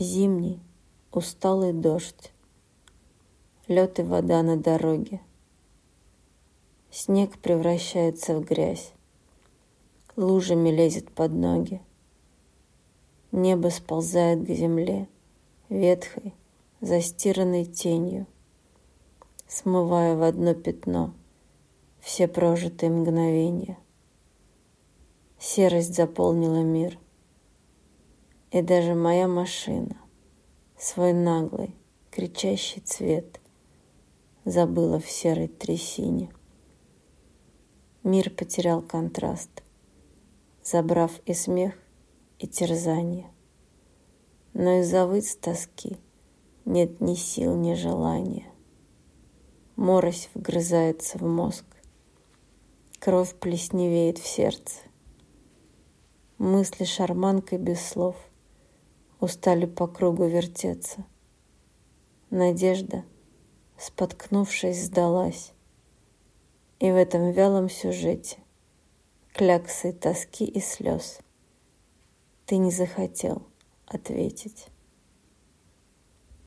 Зимний, усталый дождь, лед и вода на дороге. Снег превращается в грязь, лужами лезет под ноги. Небо сползает к земле, ветхой, застиранной тенью, смывая в одно пятно все прожитые мгновения. Серость заполнила мир, и даже моя машина, свой наглый, кричащий цвет, забыла в серой трясине. Мир потерял контраст, забрав и смех, и терзание. Но и завыть с тоски нет ни сил, ни желания. Морось вгрызается в мозг, кровь плесневеет в сердце. Мысли шарманкой без слов устали по кругу вертеться. Надежда, споткнувшись, сдалась, и в этом вялом сюжете кляксы тоски и слез ты не захотел ответить.